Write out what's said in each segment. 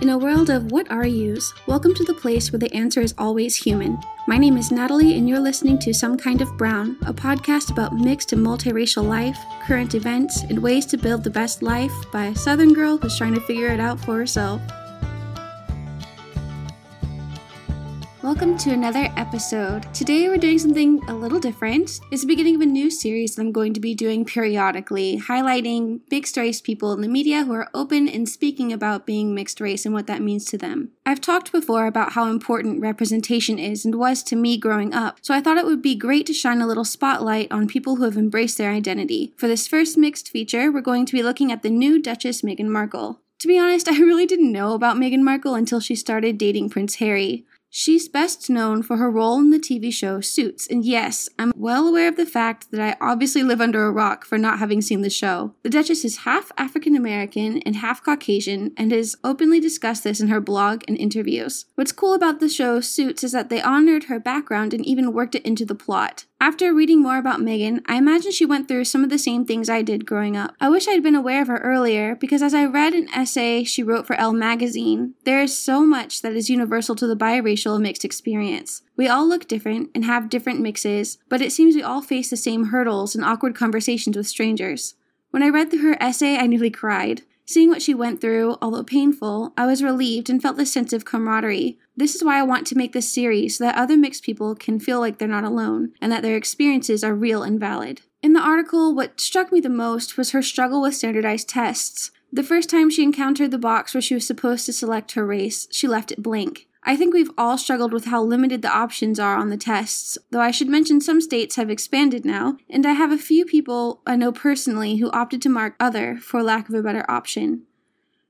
In a world of what are yous, welcome to the place where the answer is always human. My name is Natalie, and you're listening to Some Kind of Brown, a podcast about mixed and multiracial life, current events, and ways to build the best life by a Southern girl who's trying to figure it out for herself. Welcome to another episode. Today we're doing something a little different. It's the beginning of a new series that I'm going to be doing periodically, highlighting mixed race people in the media who are open and speaking about being mixed race and what that means to them. I've talked before about how important representation is and was to me growing up, so I thought it would be great to shine a little spotlight on people who have embraced their identity. For this first mixed feature, we're going to be looking at the new Duchess Meghan Markle. To be honest, I really didn't know about Meghan Markle until she started dating Prince Harry. She's best known for her role in the TV show Suits, and yes, I'm well aware of the fact that I obviously live under a rock for not having seen the show. The Duchess is half African American and half Caucasian, and has openly discussed this in her blog and interviews. What's cool about the show Suits is that they honored her background and even worked it into the plot. After reading more about Meghan, I imagine she went through some of the same things I did growing up. I wish I'd been aware of her earlier, because as I read an essay she wrote for Elle magazine, there is so much that is universal to the biracial mixed experience. We all look different and have different mixes, but it seems we all face the same hurdles and awkward conversations with strangers. When I read through her essay, I nearly cried. Seeing what she went through, although painful, I was relieved and felt this sense of camaraderie. This is why I want to make this series so that other mixed people can feel like they're not alone and that their experiences are real and valid. In the article, what struck me the most was her struggle with standardized tests. The first time she encountered the box where she was supposed to select her race, she left it blank. I think we've all struggled with how limited the options are on the tests, though I should mention some states have expanded now, and I have a few people I know personally who opted to mark other for lack of a better option.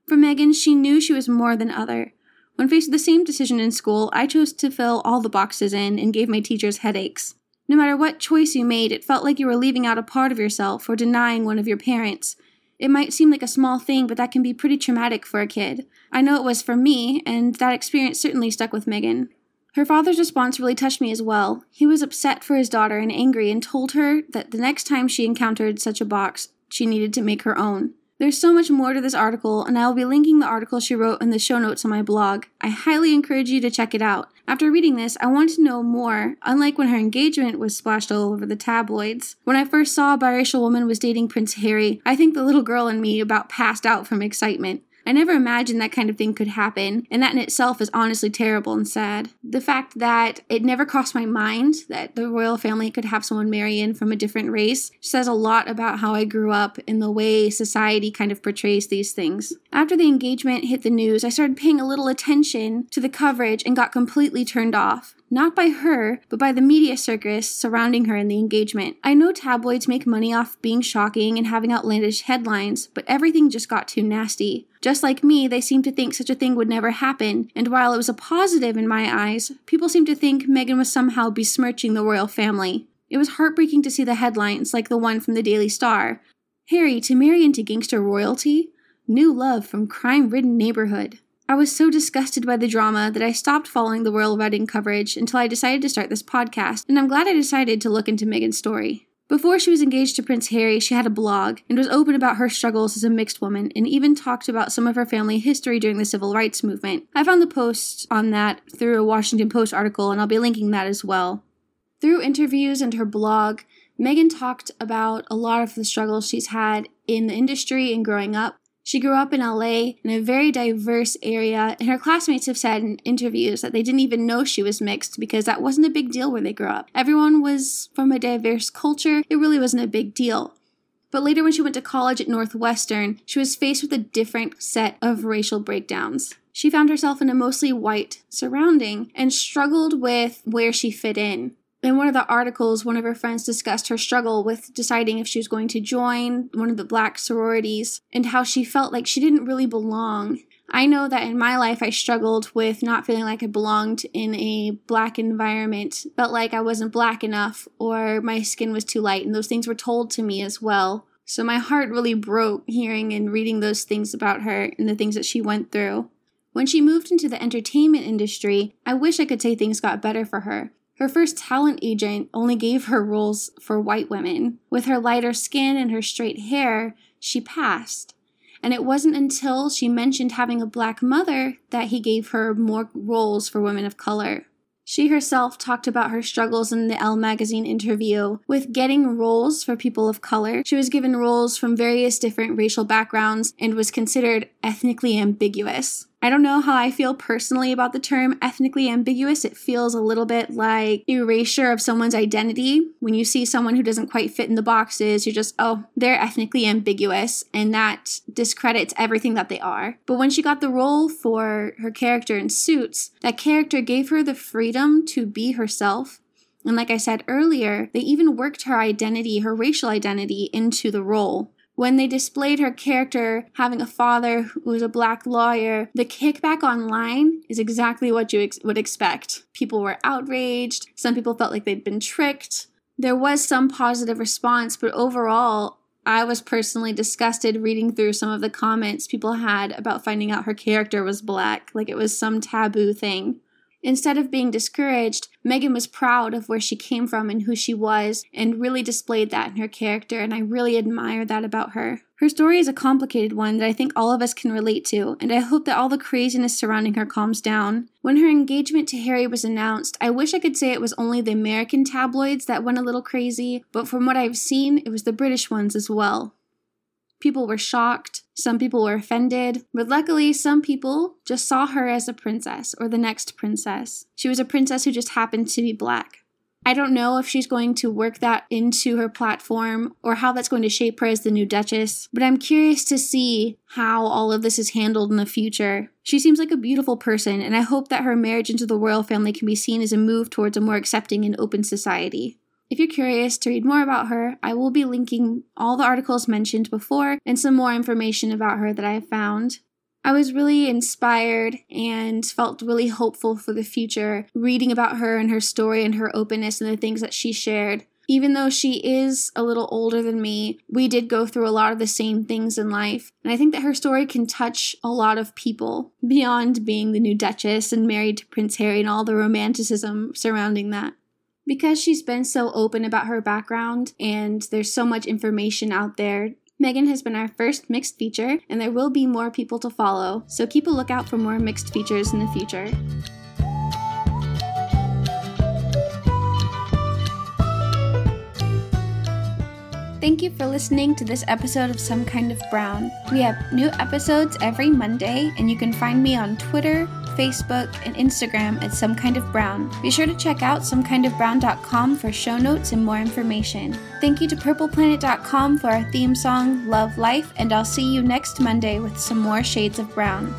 For Meghan, she knew she was more than other. When faced with the same decision in school, I chose to fill all the boxes in and gave my teachers headaches. No matter what choice you made, it felt like you were leaving out a part of yourself or denying one of your parents. It might seem like a small thing, but that can be pretty traumatic for a kid. I know it was for me, and that experience certainly stuck with Meghan. Her father's response really touched me as well. He was upset for his daughter and angry and told her that the next time she encountered such a box, she needed to make her own. There's so much more to this article, and I will be linking the article she wrote in the show notes on my blog. I highly encourage you to check it out. After reading this, I wanted to know more, unlike when her engagement was splashed all over the tabloids. When I first saw a biracial woman was dating Prince Harry, I think the little girl in me about passed out from excitement. I never imagined that kind of thing could happen, and that in itself is honestly terrible and sad. The fact that it never crossed my mind that the royal family could have someone marry in from a different race says a lot about how I grew up and the way society kind of portrays these things. After the engagement hit the news, I started paying a little attention to the coverage and got completely turned off not by her, but by the media circus surrounding her in the engagement. I know tabloids make money off being shocking and having outlandish headlines, but everything just got too nasty. Just like me, they seemed to think such a thing would never happen, and while it was a positive in my eyes, people seemed to think Meghan was somehow besmirching the royal family. It was heartbreaking to see the headlines, like the one from the Daily Star Harry to marry into gangster royalty? New love from crime ridden neighborhood. I was so disgusted by the drama that I stopped following the royal wedding coverage until I decided to start this podcast, and I'm glad I decided to look into Meghan's story. Before she was engaged to Prince Harry, she had a blog and was open about her struggles as a mixed woman and even talked about some of her family history during the civil rights movement. I found the post on that through a Washington Post article, and I'll be linking that as well. Through interviews and her blog, Meghan talked about a lot of the struggles she's had in the industry and growing up, she grew up in LA in a very diverse area, and her classmates have said in interviews that they didn't even know she was mixed because that wasn't a big deal where they grew up. Everyone was from a diverse culture, it really wasn't a big deal. But later, when she went to college at Northwestern, she was faced with a different set of racial breakdowns. She found herself in a mostly white surrounding and struggled with where she fit in. In one of the articles, one of her friends discussed her struggle with deciding if she was going to join one of the black sororities and how she felt like she didn't really belong. I know that in my life I struggled with not feeling like I belonged in a black environment, felt like I wasn't black enough or my skin was too light, and those things were told to me as well. So my heart really broke hearing and reading those things about her and the things that she went through. When she moved into the entertainment industry, I wish I could say things got better for her. Her first talent agent only gave her roles for white women. With her lighter skin and her straight hair, she passed. And it wasn't until she mentioned having a black mother that he gave her more roles for women of color. She herself talked about her struggles in the Elle magazine interview with getting roles for people of color. She was given roles from various different racial backgrounds and was considered ethnically ambiguous. I don't know how I feel personally about the term ethnically ambiguous. It feels a little bit like erasure of someone's identity. When you see someone who doesn't quite fit in the boxes, you're just, oh, they're ethnically ambiguous, and that discredits everything that they are. But when she got the role for her character in Suits, that character gave her the freedom to be herself. And like I said earlier, they even worked her identity, her racial identity, into the role. When they displayed her character having a father who was a black lawyer, the kickback online is exactly what you ex- would expect. People were outraged, some people felt like they'd been tricked. There was some positive response, but overall, I was personally disgusted reading through some of the comments people had about finding out her character was black, like it was some taboo thing. Instead of being discouraged, Meghan was proud of where she came from and who she was, and really displayed that in her character, and I really admire that about her. Her story is a complicated one that I think all of us can relate to, and I hope that all the craziness surrounding her calms down. When her engagement to Harry was announced, I wish I could say it was only the American tabloids that went a little crazy, but from what I've seen, it was the British ones as well. People were shocked, some people were offended, but luckily, some people just saw her as a princess or the next princess. She was a princess who just happened to be black. I don't know if she's going to work that into her platform or how that's going to shape her as the new Duchess, but I'm curious to see how all of this is handled in the future. She seems like a beautiful person, and I hope that her marriage into the royal family can be seen as a move towards a more accepting and open society. If you're curious to read more about her, I will be linking all the articles mentioned before and some more information about her that I have found. I was really inspired and felt really hopeful for the future reading about her and her story and her openness and the things that she shared. Even though she is a little older than me, we did go through a lot of the same things in life. And I think that her story can touch a lot of people beyond being the new Duchess and married to Prince Harry and all the romanticism surrounding that because she's been so open about her background and there's so much information out there, Meghan has been our first mixed feature, and there will be more people to follow, so keep a lookout for more mixed features in the future. Thank you for listening to this episode of Some Kind of Brown. We have new episodes every Monday, and you can find me on Twitter, Facebook, and Instagram at Some Kind of Brown. Be sure to check out somekindofbrown.com for show notes and more information. Thank you to purpleplanet.com for our theme song, Love Life, and I'll see you next Monday with some more shades of brown.